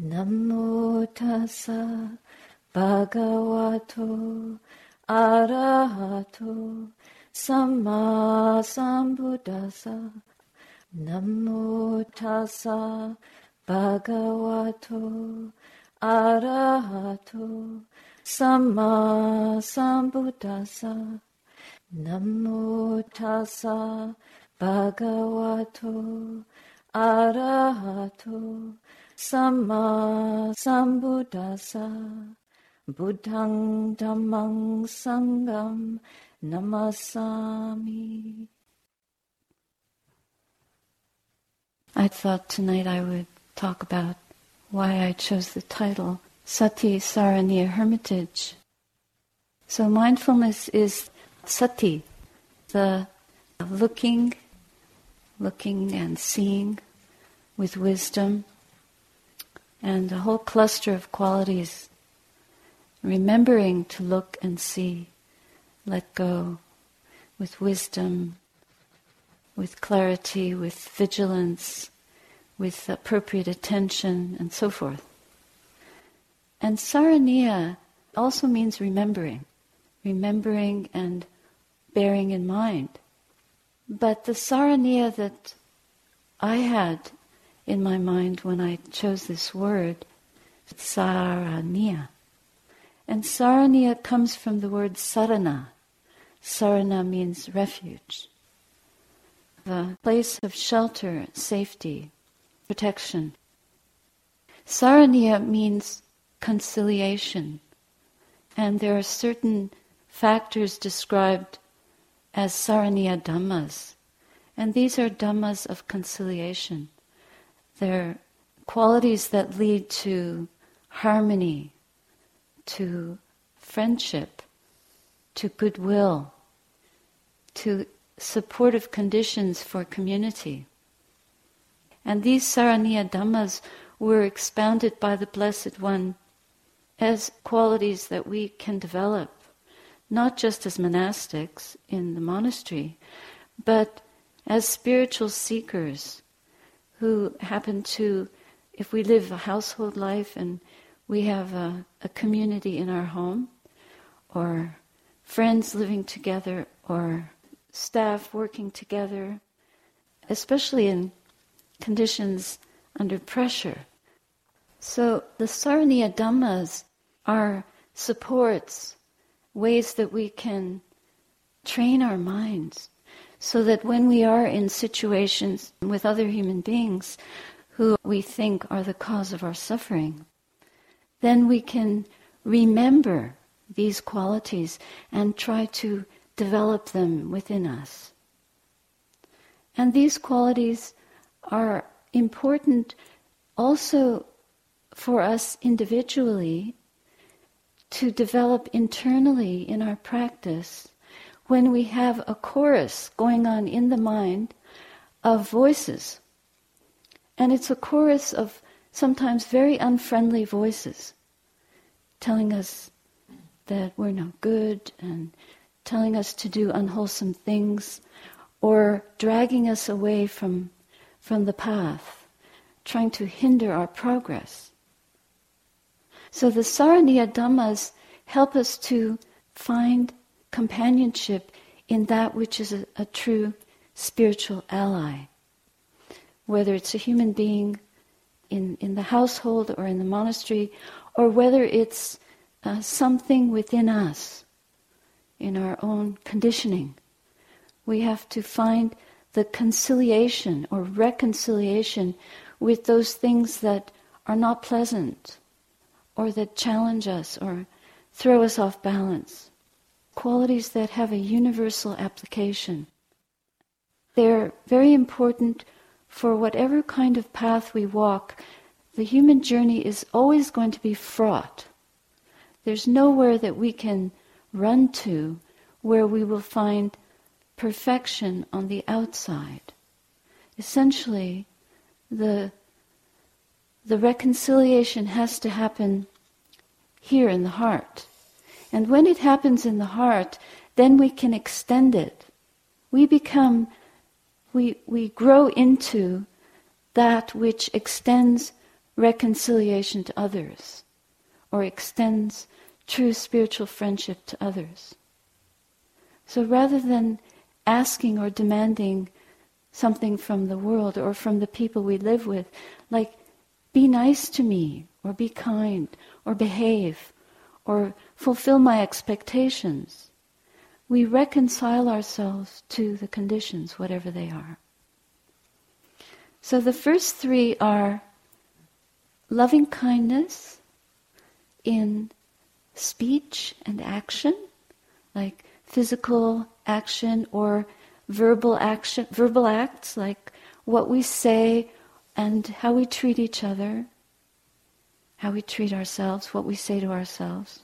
남모 타사 바가와토 아라하토 삼마 삼부다사. 남모 타사 바가와토 아라하토 삼마 삼부다사. 남모 타사 바가와토 아라하토 samma sambuddhassa. Buddhang dhammang sanghang namasami. I thought tonight I would talk about why I chose the title Sati Saraniya Hermitage. So mindfulness is sati, the looking, looking and seeing with wisdom, and a whole cluster of qualities, remembering to look and see, let go with wisdom, with clarity, with vigilance, with appropriate attention, and so forth. And saraniya also means remembering, remembering and bearing in mind. But the saraniya that I had in my mind when I chose this word, saraniya. And saraniya comes from the word sarana. Sarana means refuge, a place of shelter, safety, protection. Saraniya means conciliation, and there are certain factors described as saraniya dhammas, and these are dhammas of conciliation. They're qualities that lead to harmony, to friendship, to goodwill, to supportive conditions for community. And these Saraniya Dhammas were expounded by the Blessed One as qualities that we can develop, not just as monastics in the monastery, but as spiritual seekers who happen to, if we live a household life and we have a, a community in our home, or friends living together, or staff working together, especially in conditions under pressure. So the Saraniya Dhammas are supports, ways that we can train our minds so that when we are in situations with other human beings who we think are the cause of our suffering, then we can remember these qualities and try to develop them within us. And these qualities are important also for us individually to develop internally in our practice when we have a chorus going on in the mind of voices. And it's a chorus of sometimes very unfriendly voices telling us that we're no good and telling us to do unwholesome things or dragging us away from, from the path, trying to hinder our progress. So the Saraniya Dhammas help us to find companionship in that which is a, a true spiritual ally. Whether it's a human being in, in the household or in the monastery, or whether it's uh, something within us, in our own conditioning. We have to find the conciliation or reconciliation with those things that are not pleasant or that challenge us or throw us off balance qualities that have a universal application. They're very important for whatever kind of path we walk. The human journey is always going to be fraught. There's nowhere that we can run to where we will find perfection on the outside. Essentially, the, the reconciliation has to happen here in the heart. And when it happens in the heart, then we can extend it. We become, we, we grow into that which extends reconciliation to others or extends true spiritual friendship to others. So rather than asking or demanding something from the world or from the people we live with, like, be nice to me, or be kind, or behave, or fulfill my expectations, we reconcile ourselves to the conditions, whatever they are. So the first three are loving kindness in speech and action, like physical action or verbal action, verbal acts like what we say and how we treat each other, how we treat ourselves, what we say to ourselves.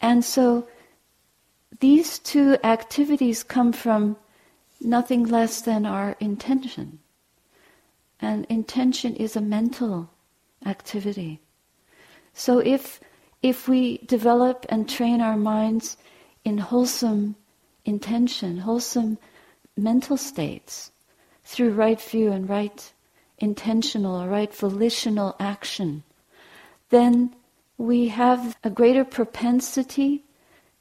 And so these two activities come from nothing less than our intention. And intention is a mental activity. So if if we develop and train our minds in wholesome intention, wholesome mental states through right view and right intentional or right volitional action, then we have a greater propensity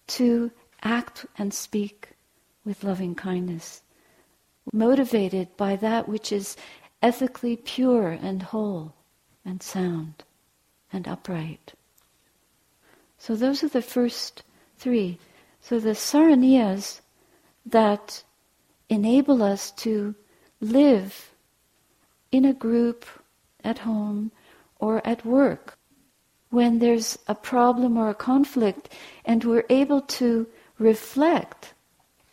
to act and speak with loving kindness, motivated by that which is ethically pure and whole and sound and upright. So those are the first three. So the saraniyas that enable us to live in a group, at home, or at work when there's a problem or a conflict and we're able to reflect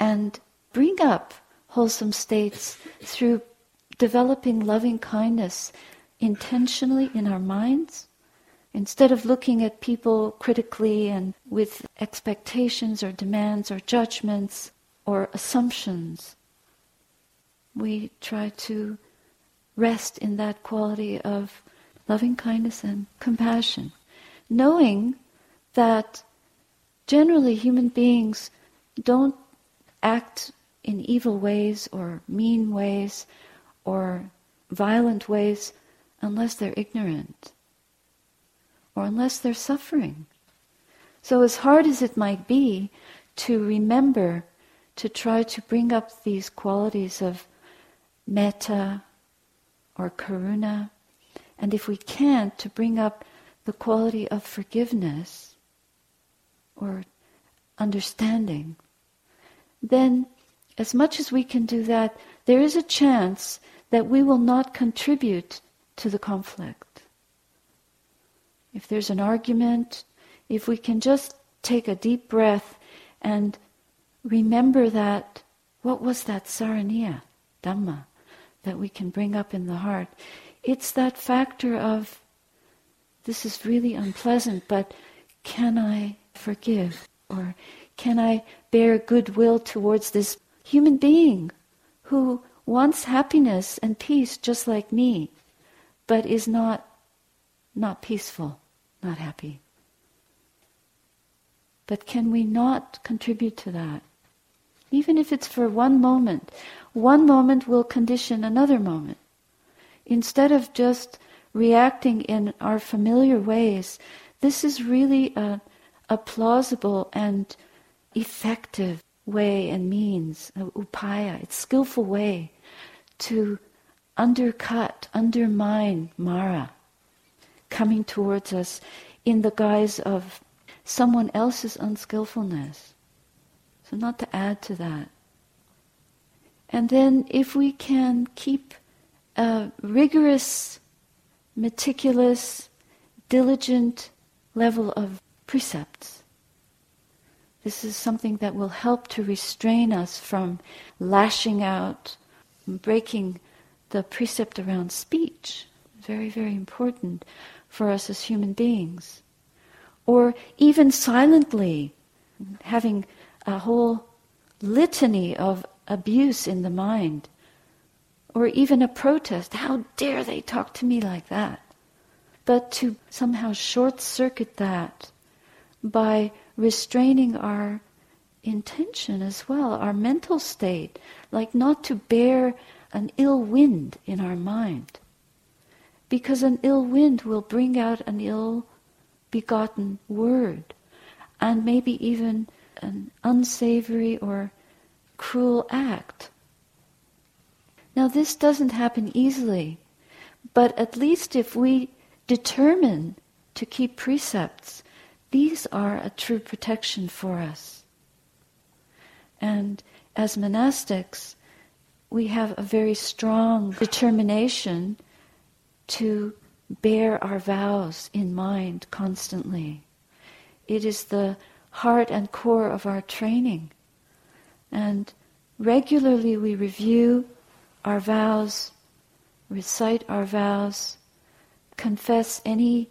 and bring up wholesome states through developing loving kindness intentionally in our minds Instead of looking at people critically and with expectations or demands or judgments or assumptions, we try to rest in that quality of loving kindness and compassion, knowing that generally human beings don't act in evil ways or mean ways or violent ways unless they're ignorant or unless they're suffering. So, as hard as it might be to remember to try to bring up these qualities of metta or karuna, and if we can't, to bring up the quality of forgiveness or understanding, then as much as we can do that, there is a chance that we will not contribute to the conflict if there's an argument, if we can just take a deep breath and remember that, what was that saraniya, Dhamma, that we can bring up in the heart? It's that factor of, this is really unpleasant, but can I forgive? Or can I bear goodwill towards this human being who wants happiness and peace just like me, but is not, not peaceful? not happy. But can we not contribute to that? Even if it's for one moment, one moment will condition another moment. Instead of just reacting in our familiar ways, this is really a, a plausible and effective way and means, upaya, it's skillful way to undercut, undermine Mara coming towards us in the guise of someone else's unskillfulness. So, not to add to that. And then, if we can keep a rigorous, meticulous, diligent level of precepts, this is something that will help to restrain us from lashing out, breaking the precept around speech. Very, very important for us as human beings. Or even silently having a whole litany of abuse in the mind. Or even a protest. How dare they talk to me like that? But to somehow short circuit that by restraining our intention as well, our mental state, like not to bear an ill wind in our mind because an ill wind will bring out an ill begotten word, and maybe even an unsavory or cruel act. Now, this doesn't happen easily, but at least if we determine to keep precepts, these are a true protection for us. And as monastics, we have a very strong determination to bear our vows in mind constantly. It is the heart and core of our training. And regularly we review our vows, recite our vows, confess any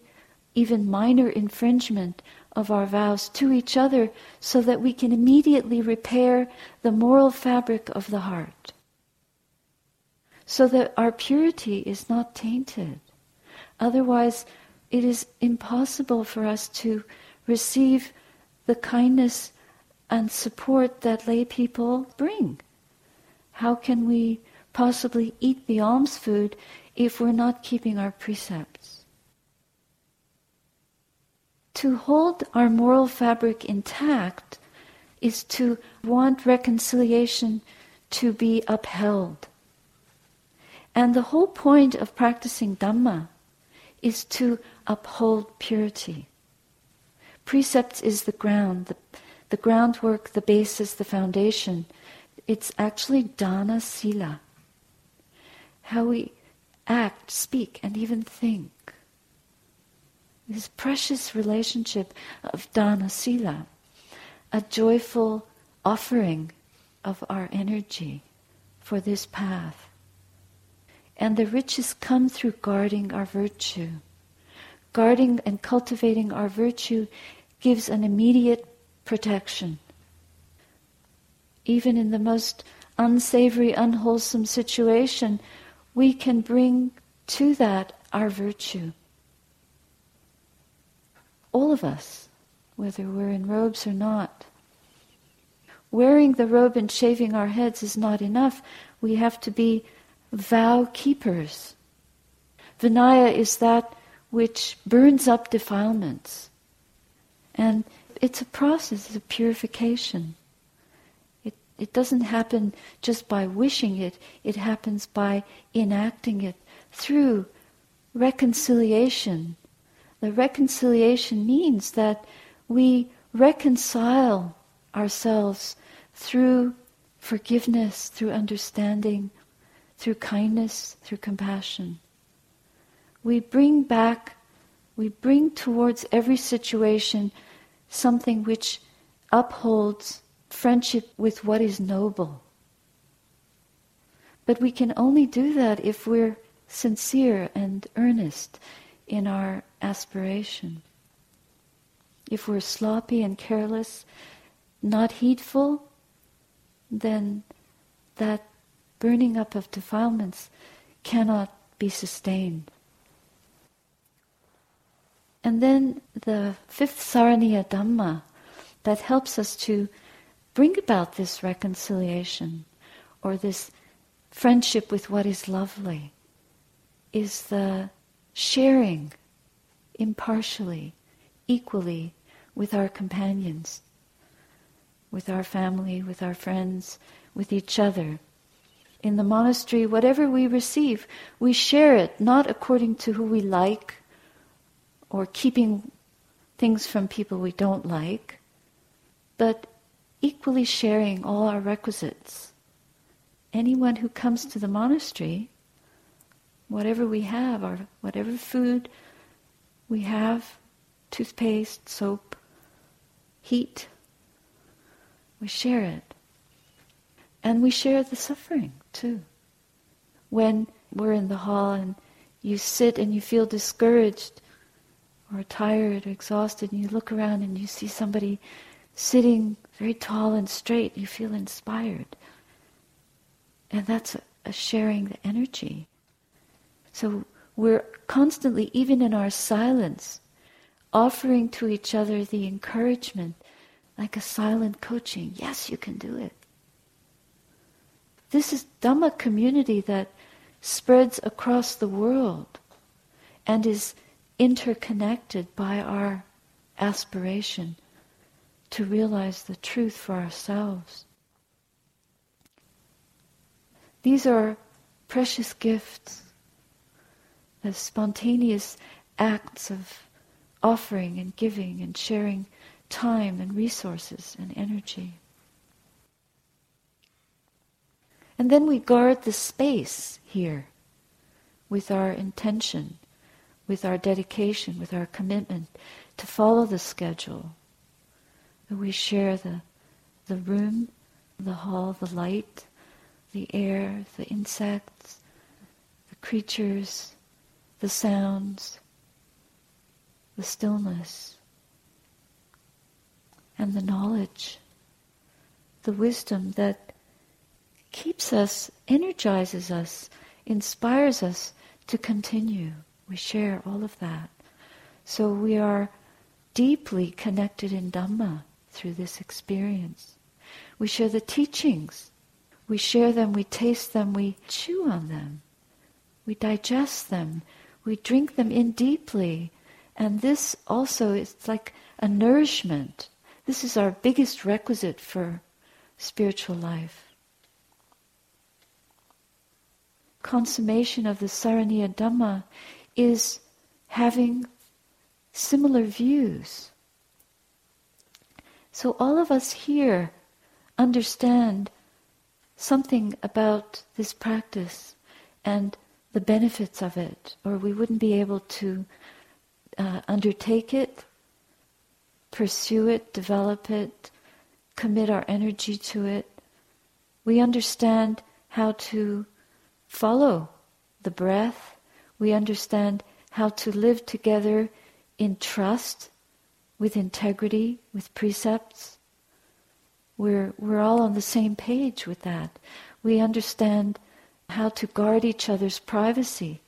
even minor infringement of our vows to each other so that we can immediately repair the moral fabric of the heart. So that our purity is not tainted. Otherwise, it is impossible for us to receive the kindness and support that lay people bring. How can we possibly eat the alms food if we're not keeping our precepts? To hold our moral fabric intact is to want reconciliation to be upheld. And the whole point of practicing Dhamma is to uphold purity. Precepts is the ground, the, the groundwork, the basis, the foundation. It's actually dana sila. How we act, speak, and even think. This precious relationship of dana sila, a joyful offering of our energy for this path. And the riches come through guarding our virtue. Guarding and cultivating our virtue gives an immediate protection. Even in the most unsavory, unwholesome situation, we can bring to that our virtue. All of us, whether we're in robes or not. Wearing the robe and shaving our heads is not enough. We have to be vow keepers. Vinaya is that which burns up defilements. And it's a process of purification. It, doesn't happen just by wishing it, it happens by enacting it through reconciliation. The reconciliation means that we reconcile ourselves through forgiveness, through understanding, through kindness, through compassion. We bring back, we bring towards every situation something which upholds friendship with what is noble. But we can only do that if we're sincere and earnest in our aspiration. If we're sloppy and careless, not heedful, then that burning up of defilements cannot be sustained. And then the fifth Saraniya Dhamma that helps us to bring about this reconciliation or this friendship with what is lovely is the sharing impartially, equally with our companions, with our family, with our friends, with each other. In the monastery, whatever we receive, we share it not according to who we like or keeping things from people we don't like, but equally sharing all our requisites. Anyone who comes to the monastery, whatever we have, or whatever food we have, toothpaste, soap, heat, we share it. And we share the suffering too. When we're in the hall and you sit and you feel discouraged or tired or exhausted and you look around and you see somebody sitting very tall and straight, you feel inspired. And that's a, a sharing the energy. So we're constantly, even in our silence, offering to each other the encouragement, like a silent coaching. Yes, you can do it. This is Dhamma community that spreads across the world. and is interconnected by our aspiration to realize the truth for ourselves. These are precious gifts as spontaneous acts of offering and giving and sharing time and resources and energy. And then we guard the space here with our intention, with our dedication, with our commitment to follow the schedule. We share the, the room, the hall, the light, the air, the insects, the creatures, the sounds, the stillness, and the knowledge, the wisdom that keeps us, energizes us, inspires us to continue. We share all of that. So we are deeply connected in Dhamma through this experience. We share the teachings. We share them, we taste them, we chew on them. We digest them. We drink them in deeply. And this also is like a nourishment. This is our biggest requisite for spiritual life. Consummation of the Saraniya Dhamma is having similar views. So all of us here understand something about this practice and the benefits of it, or we wouldn't be able to uh, undertake it, pursue it, develop it, commit our energy to it. We understand how to follow the breath. We understand how to live together in trust, with integrity, with precepts. We're, we're all on the same page with that. We understand how to guard each other's privacy,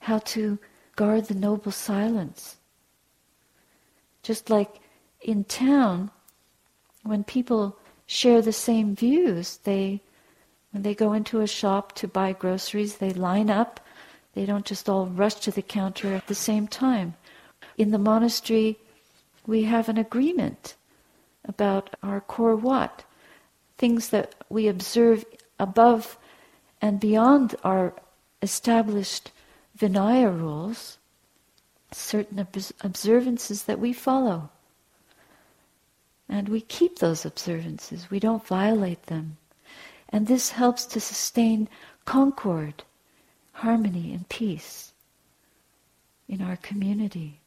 how to guard the noble silence. Just like in town, when people share the same views, they when they go into a shop to buy groceries, they line up. They don't just all rush to the counter at the same time. In the monastery, we have an agreement about our core what, things that we observe above and beyond our established Vinaya rules, certain observances that we follow. And we keep those observances, we don't violate them. And this helps to sustain concord, harmony, and peace in our community.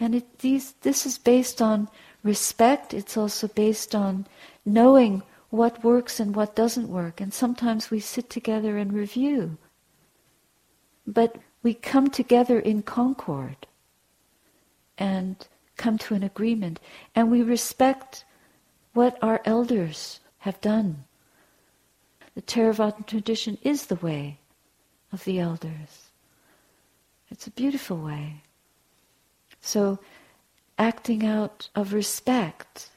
And it, these, this is based on respect, it's also based on knowing what works and what doesn't work. And sometimes we sit together and review. But we come together in concord and come to an agreement. And we respect what our elders have done. The Theravada tradition is the way of the elders. It's a beautiful way. So, acting out of respect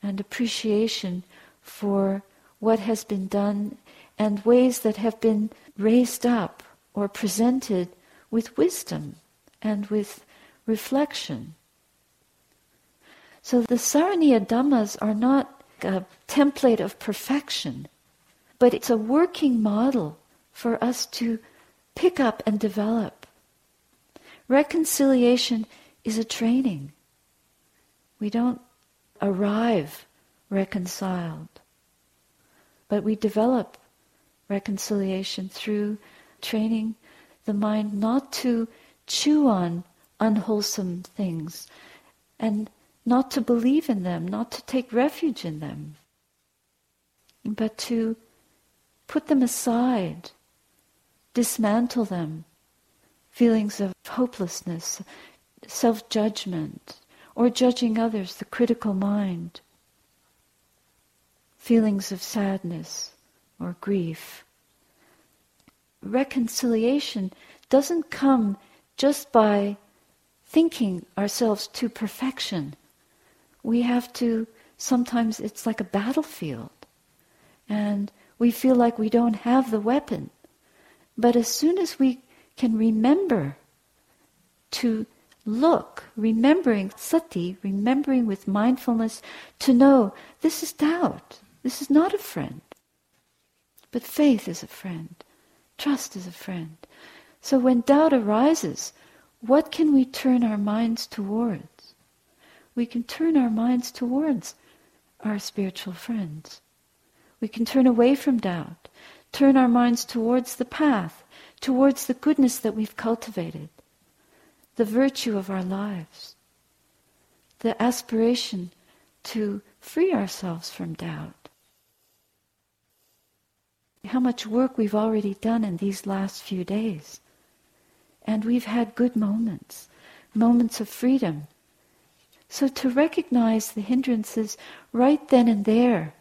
and appreciation for what has been done and ways that have been raised up or presented with wisdom and with reflection. So the Saraniya Dhammas are not a template of perfection, but it's a working model for us to pick up and develop. Reconciliation is a training. We don't arrive reconciled. But we develop reconciliation through training the mind not to chew on unwholesome things and not to believe in them, not to take refuge in them, but to put them aside, dismantle them, feelings of hopelessness, self judgment, or judging others, the critical mind feelings of sadness or grief. Reconciliation doesn't come just by thinking ourselves to perfection. We have to, sometimes it's like a battlefield, and we feel like we don't have the weapon. But as soon as we can remember to look, remembering sati, remembering with mindfulness to know this is doubt. This is not a friend. But faith is a friend. Trust is a friend. So when doubt arises, what can we turn our minds towards? We can turn our minds towards our spiritual friends. We can turn away from doubt, turn our minds towards the path, towards the goodness that we've cultivated, the virtue of our lives, the aspiration to free ourselves from doubt. How much work we've already done in these last few days. And we've had good moments, moments of freedom. So to recognize the hindrances right then and there,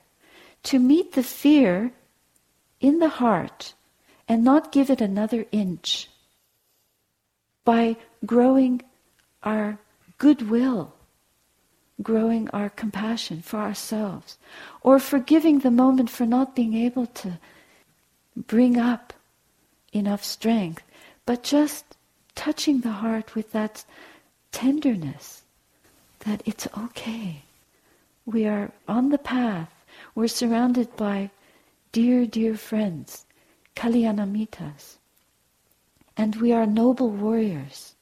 to meet the fear in the heart and not give it another inch by growing our goodwill, growing our compassion for ourselves, or forgiving the moment for not being able to bring up enough strength, but just touching the heart with that tenderness that it's okay. We are on the path. We're surrounded by dear, dear friends. Kalyanamitas. And we are noble warriors,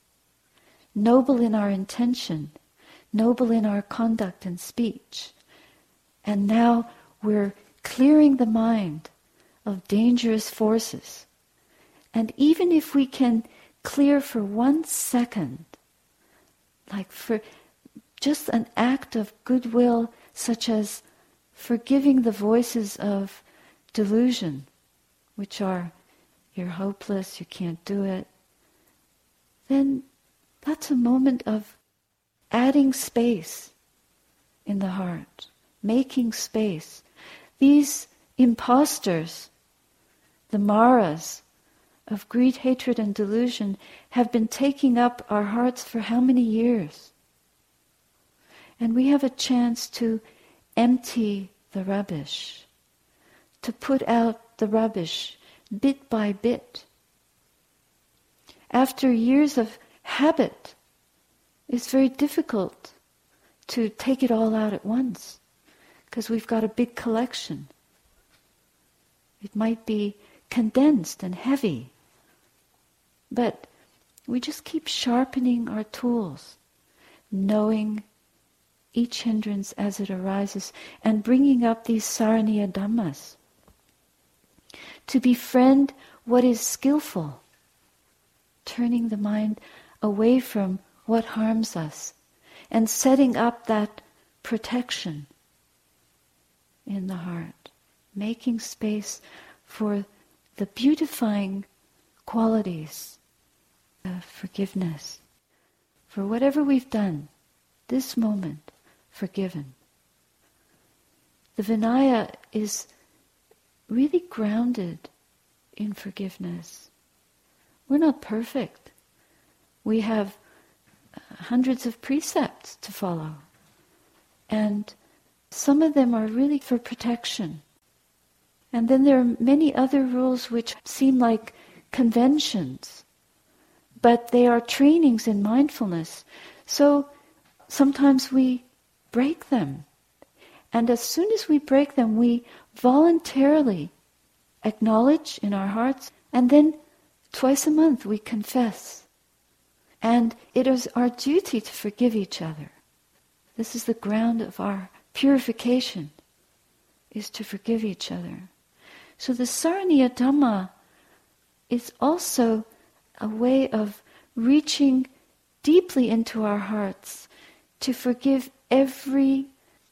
noble in our intention, noble in our conduct and speech. And now we're clearing the mind of dangerous forces. And even if we can clear for one second, like for just an act of goodwill, such as forgiving the voices of delusion, which are you're hopeless, you can't do it, then that's a moment of adding space in the heart, making space. These imposters, the maras of greed, hatred, and delusion, have been taking up our hearts for how many years? And we have a chance to empty the rubbish, to put out the rubbish bit by bit. After years of habit, it's very difficult to take it all out at once because we've got a big collection. It might be condensed and heavy, but we just keep sharpening our tools, knowing each hindrance as it arises, and bringing up these saraniya dhammas to befriend what is skillful, turning the mind away from what harms us, and setting up that protection in the heart, making space for the beautifying qualities of forgiveness. For whatever we've done, this moment, forgiven. The Vinaya is really grounded in forgiveness. We're not perfect. We have uh, hundreds of precepts to follow. And some of them are really for protection. And then there are many other rules which seem like conventions, but they are trainings in mindfulness. So sometimes we break them. And as soon as we break them, we voluntarily acknowledge in our hearts, and then twice a month we confess. And it is our duty to forgive each other. This is the ground of our purification, is to forgive each other. So the Saraniya Dhamma is also a way of reaching deeply into our hearts to forgive every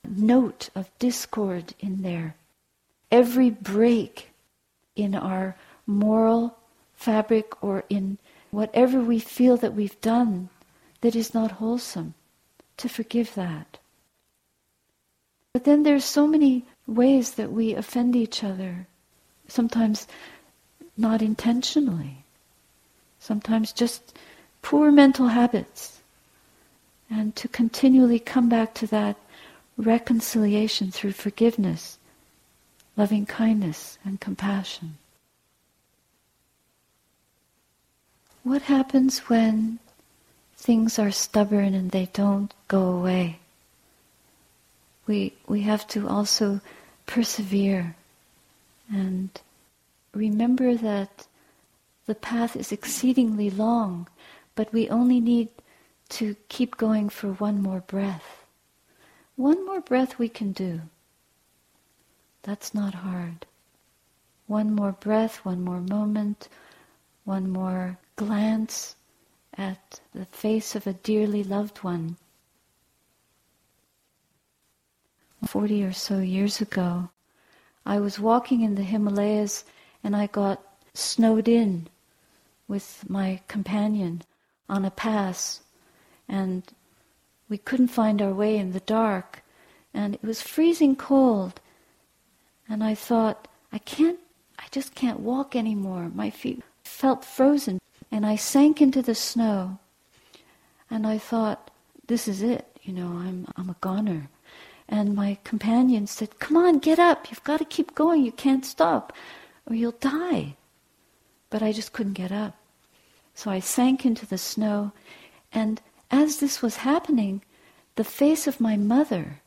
note of discord in there, every break in our moral fabric or in whatever we feel that we've done that is not wholesome, to forgive that. But then there's so many ways that we offend each other, sometimes not intentionally, sometimes just poor mental habits. And to continually come back to that reconciliation through forgiveness, loving kindness, and compassion. What happens when things are stubborn and they don't go away. We, we have to also persevere and remember that the path is exceedingly long, but we only need to keep going for one more breath. One more breath we can do. That's not hard. One more breath, one more moment, one more glance at the face of a dearly loved one. Forty or so years ago, I was walking in the Himalayas and I got snowed in with my companion on a pass and we couldn't find our way in the dark and it was freezing cold and I thought I can't I just can't walk anymore. My feet felt frozen. And I sank into the snow. And I thought this is it you know I'm I'm a goner. And my companion said come on get up. You've got to keep going. You can't stop or you'll die. But I just couldn't get up. So I sank into the snow. And as this was happening, the face of my mother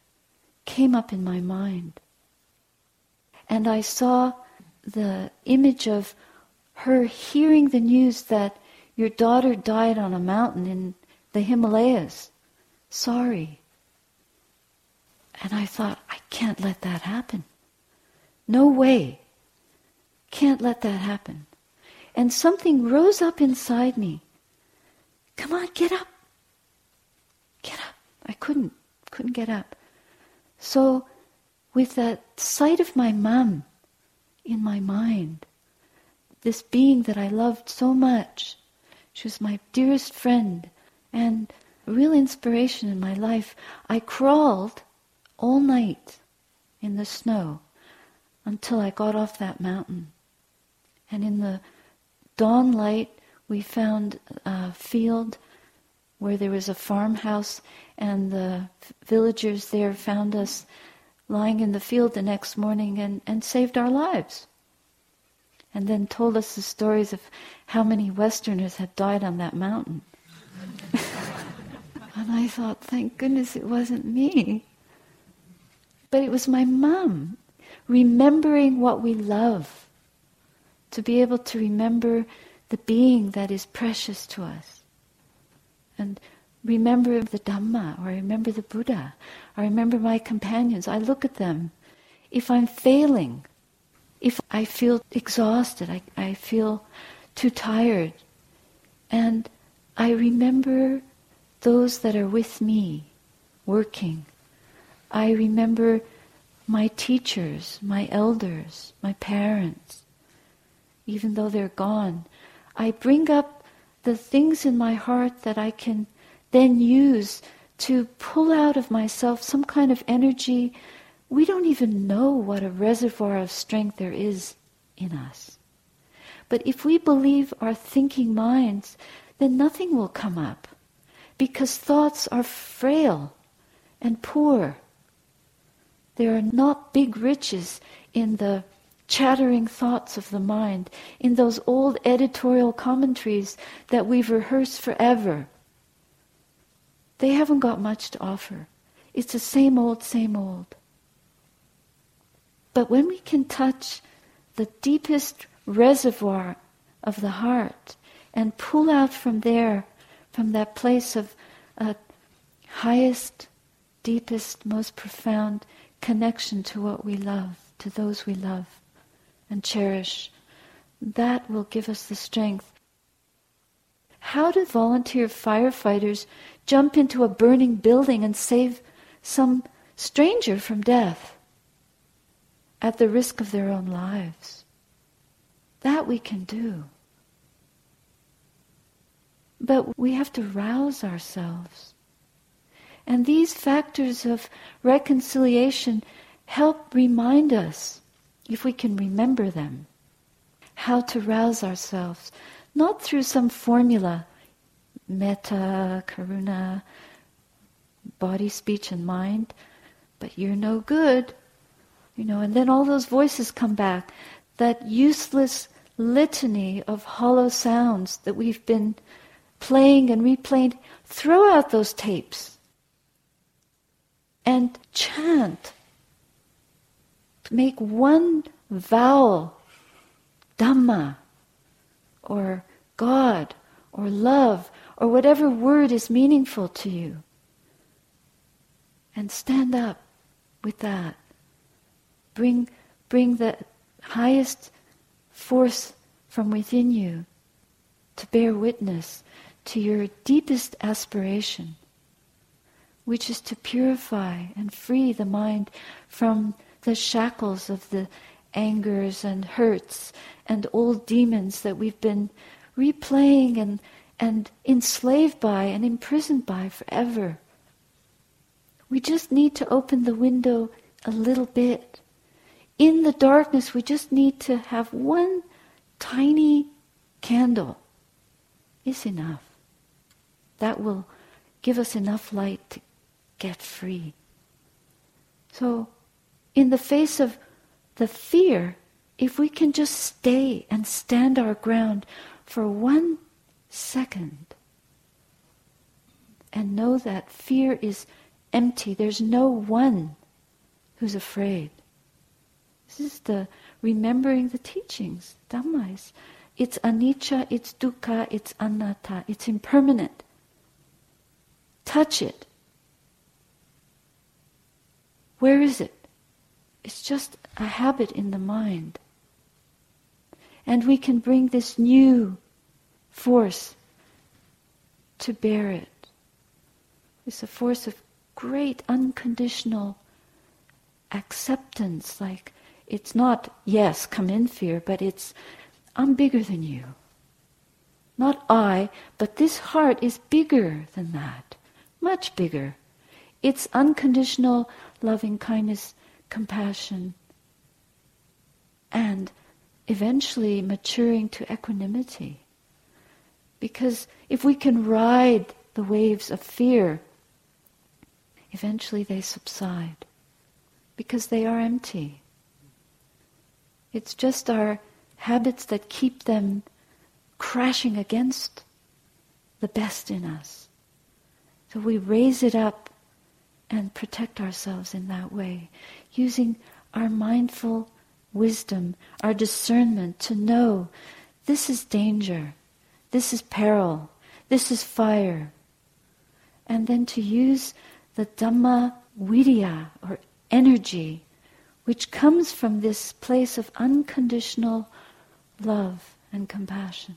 came up in my mind. And I saw the image of her hearing the news that your daughter died on a mountain in the Himalayas. Sorry. And I thought, I can't let that happen. No way. Can't let that happen. And something rose up inside me. Come on, get up. Get up. I couldn't, couldn't get up. So, with that sight of my mum in my mind, this being that I loved so much, she was my dearest friend and a real inspiration in my life, I crawled all night in the snow until I got off that mountain. And in the dawn light, we found a field where there was a farmhouse, and the villagers there found us lying in the field the next morning and, and saved our lives. And then told us the stories of how many Westerners had died on that mountain. and I thought, thank goodness it wasn't me. But it was my mom, remembering what we love, to be able to remember the being that is precious to us and remember the Dhamma, or I remember the Buddha, I remember my companions. I look at them. If I'm failing, if I feel exhausted, I, I feel too tired, and I remember those that are with me, working. I remember my teachers, my elders, my parents, even though they're gone. I bring up the things in my heart that I can then use to pull out of myself some kind of energy. We don't even know what a reservoir of strength there is in us. But if we believe our thinking minds, then nothing will come up because thoughts are frail and poor. There are not big riches in the chattering thoughts of the mind, in those old editorial commentaries that we've rehearsed forever. They haven't got much to offer. It's the same old, same old. But when we can touch the deepest reservoir of the heart and pull out from there, from that place of a highest, deepest, most profound connection to what we love, to those we love, and cherish. That will give us the strength. How do volunteer firefighters jump into a burning building and save some stranger from death at the risk of their own lives? That we can do. But we have to rouse ourselves. And these factors of reconciliation help remind us if we can remember them, how to rouse ourselves, not through some formula, metta, karuna, body, speech, and mind, but you're no good. You know, and then all those voices come back, that useless litany of hollow sounds that we've been playing and replaying, throw out those tapes and chant. Make one vowel, Dhamma, or God, or love, or whatever word is meaningful to you. And stand up with that. Bring, bring the highest force from within you to bear witness to your deepest aspiration, which is to purify and free the mind from the shackles of the angers and hurts and old demons that we've been replaying and, and enslaved by and imprisoned by forever. We just need to open the window a little bit. In the darkness, we just need to have one tiny candle is enough. That will give us enough light to get free. So, in the face of the fear, if we can just stay and stand our ground for one second and know that fear is empty, there's no one who's afraid. This is the remembering the teachings, Dhammais. It's anicca, it's dukkha, it's anatta, it's impermanent. Touch it. Where is it? It's just a habit in the mind. And we can bring this new force to bear it. It's a force of great unconditional acceptance, like it's not, yes, come in fear, but it's, I'm bigger than you. Not I, but this heart is bigger than that, much bigger. It's unconditional loving kindness, compassion, and eventually maturing to equanimity. Because if we can ride the waves of fear, eventually they subside because they are empty. It's just our habits that keep them crashing against the best in us. So we raise it up and protect ourselves in that way, using our mindful wisdom, our discernment to know this is danger, this is peril, this is fire. And then to use the Dhamma viriya or energy which comes from this place of unconditional love and compassion.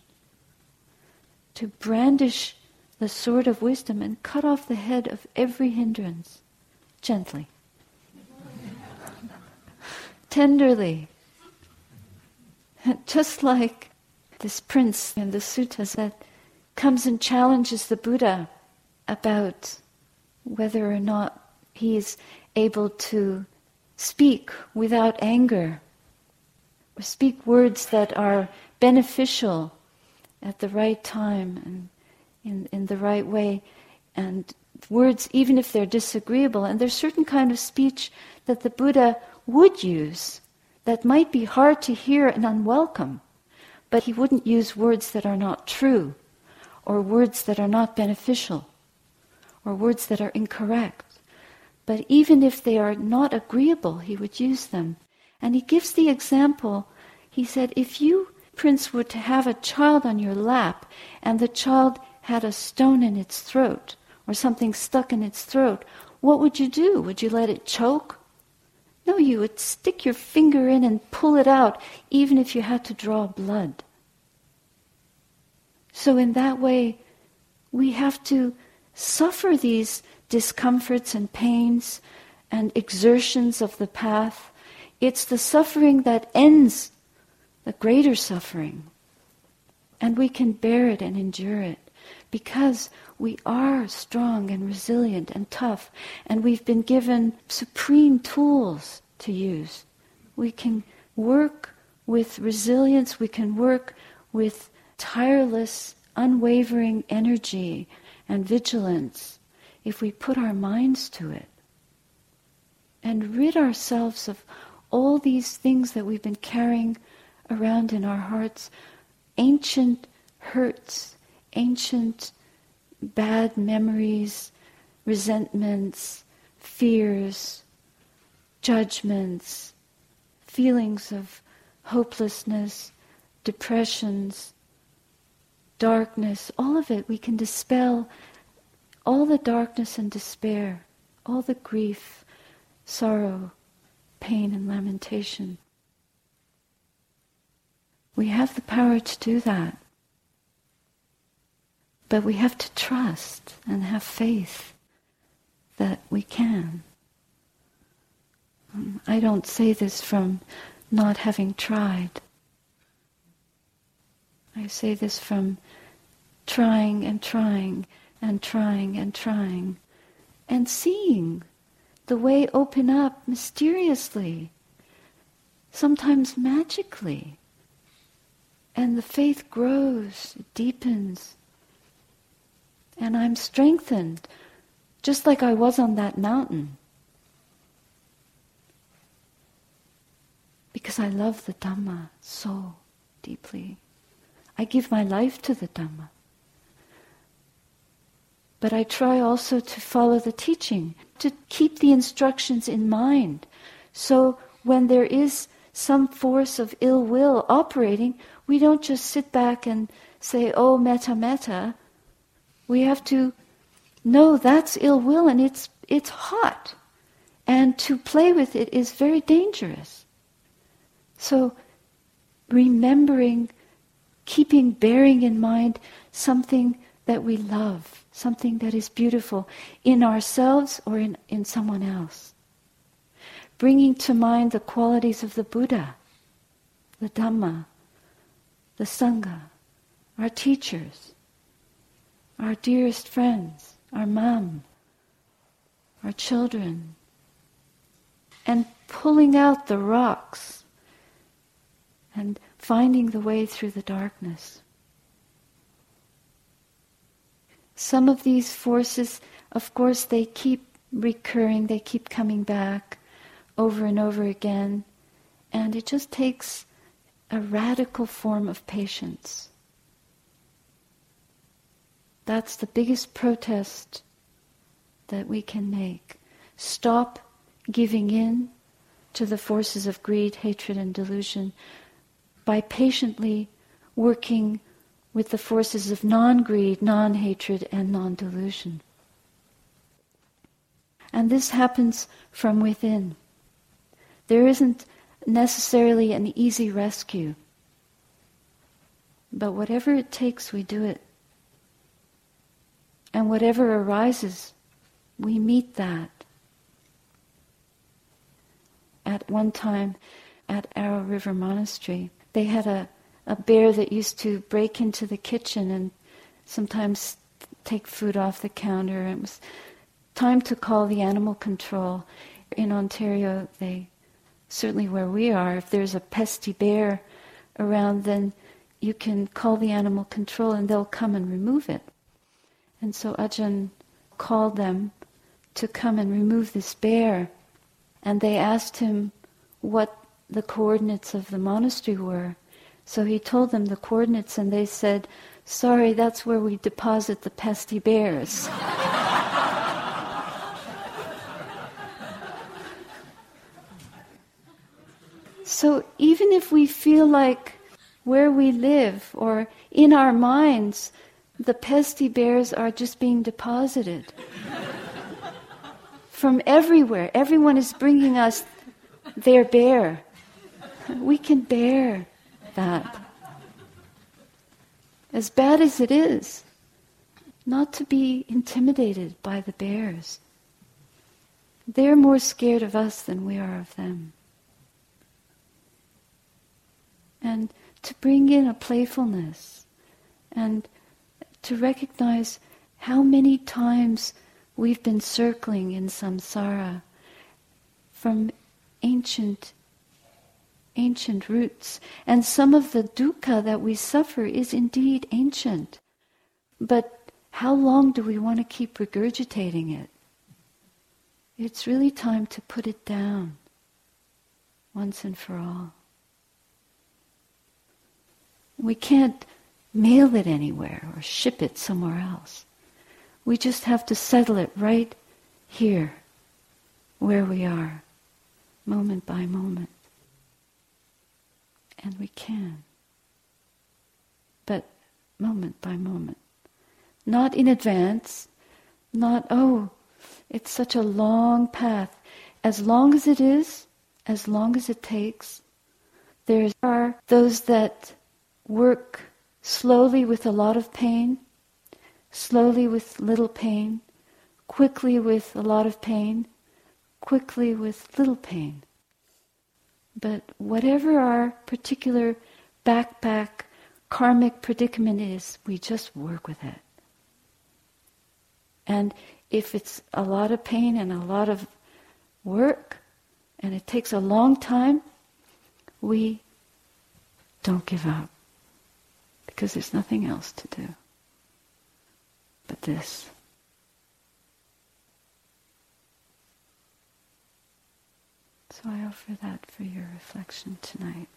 To brandish the sword of wisdom and cut off the head of every hindrance gently, tenderly. Just like this prince in the suttas that comes and challenges the Buddha about whether or not he is able to speak without anger, or speak words that are beneficial at the right time and in, in the right way, and words, even if they're disagreeable. And there's certain kind of speech that the Buddha would use that might be hard to hear and unwelcome, but he wouldn't use words that are not true, or words that are not beneficial, or words that are incorrect. But even if they are not agreeable, he would use them. And he gives the example. He said, if you, Prince, were to have a child on your lap and the child had a stone in its throat or something stuck in its throat, what would you do? Would you let it choke? No, you would stick your finger in and pull it out, even if you had to draw blood. So, in that way, we have to suffer these discomforts and pains and exertions of the path. It's the suffering that ends the greater suffering. And we can bear it and endure it because we are strong and resilient and tough, and we've been given supreme tools to use. We can work with resilience, we can work with tireless, unwavering energy and vigilance if we put our minds to it and rid ourselves of all these things that we've been carrying around in our hearts, ancient hurts, ancient bad memories, resentments, fears, judgments, feelings of hopelessness, depressions, darkness, all of it, we can dispel all the darkness and despair, all the grief, sorrow, pain, and lamentation. We have the power to do that. But we have to trust and have faith that we can. Um, I don't say this from not having tried. I say this from trying and trying and trying and trying and seeing the way open up mysteriously, sometimes magically. And the faith grows, it deepens. And I'm strengthened, just like I was on that mountain. Because I love the Dhamma so deeply. I give my life to the Dhamma. But I try also to follow the teaching, to keep the instructions in mind. So when there is some force of ill will operating, we don't just sit back and say, oh, metta, metta. We have to know that's ill will and it's, it's hot. And to play with it is very dangerous. So remembering, keeping, bearing in mind something that we love, something that is beautiful in ourselves or in, in someone else. Bringing to mind the qualities of the Buddha, the Dhamma, the Sangha, our teachers, our dearest friends, our mom, our children, and pulling out the rocks and finding the way through the darkness. Some of these forces, of course, they keep recurring, they keep coming back over and over again, and it just takes a radical form of patience. That's the biggest protest that we can make. Stop giving in to the forces of greed, hatred, and delusion by patiently working with the forces of non greed, non hatred, and non delusion. And this happens from within. There isn't necessarily an easy rescue, but whatever it takes, we do it. And whatever arises, we meet that. At one time at Arrow River Monastery, they had a, a bear that used to break into the kitchen and sometimes take food off the counter. It was time to call the animal control. In Ontario, they certainly where we are, if there's a pesty bear around, then you can call the animal control and they'll come and remove it. And so Ajahn called them to come and remove this bear. And they asked him what the coordinates of the monastery were. So he told them the coordinates, and they said, Sorry, that's where we deposit the pesty bears. so even if we feel like where we live or in our minds, the pesty bears are just being deposited from everywhere. Everyone is bringing us their bear. We can bear that. As bad as it is, not to be intimidated by the bears. They're more scared of us than we are of them. And to bring in a playfulness and to recognize how many times we've been circling in samsara from ancient ancient roots. And some of the dukkha that we suffer is indeed ancient. But how long do we want to keep regurgitating it? It's really time to put it down once and for all. We can't mail it anywhere or ship it somewhere else. We just have to settle it right here, where we are, moment by moment. And we can. But moment by moment. Not in advance, not, oh, it's such a long path. As long as it is, as long as it takes, there are those that work slowly with a lot of pain, slowly with little pain, quickly with a lot of pain, quickly with little pain. But whatever our particular backpack karmic predicament is, we just work with it. And if it's a lot of pain and a lot of work, and it takes a long time, we don't give up because there's nothing else to do but this. So I offer that for your reflection tonight.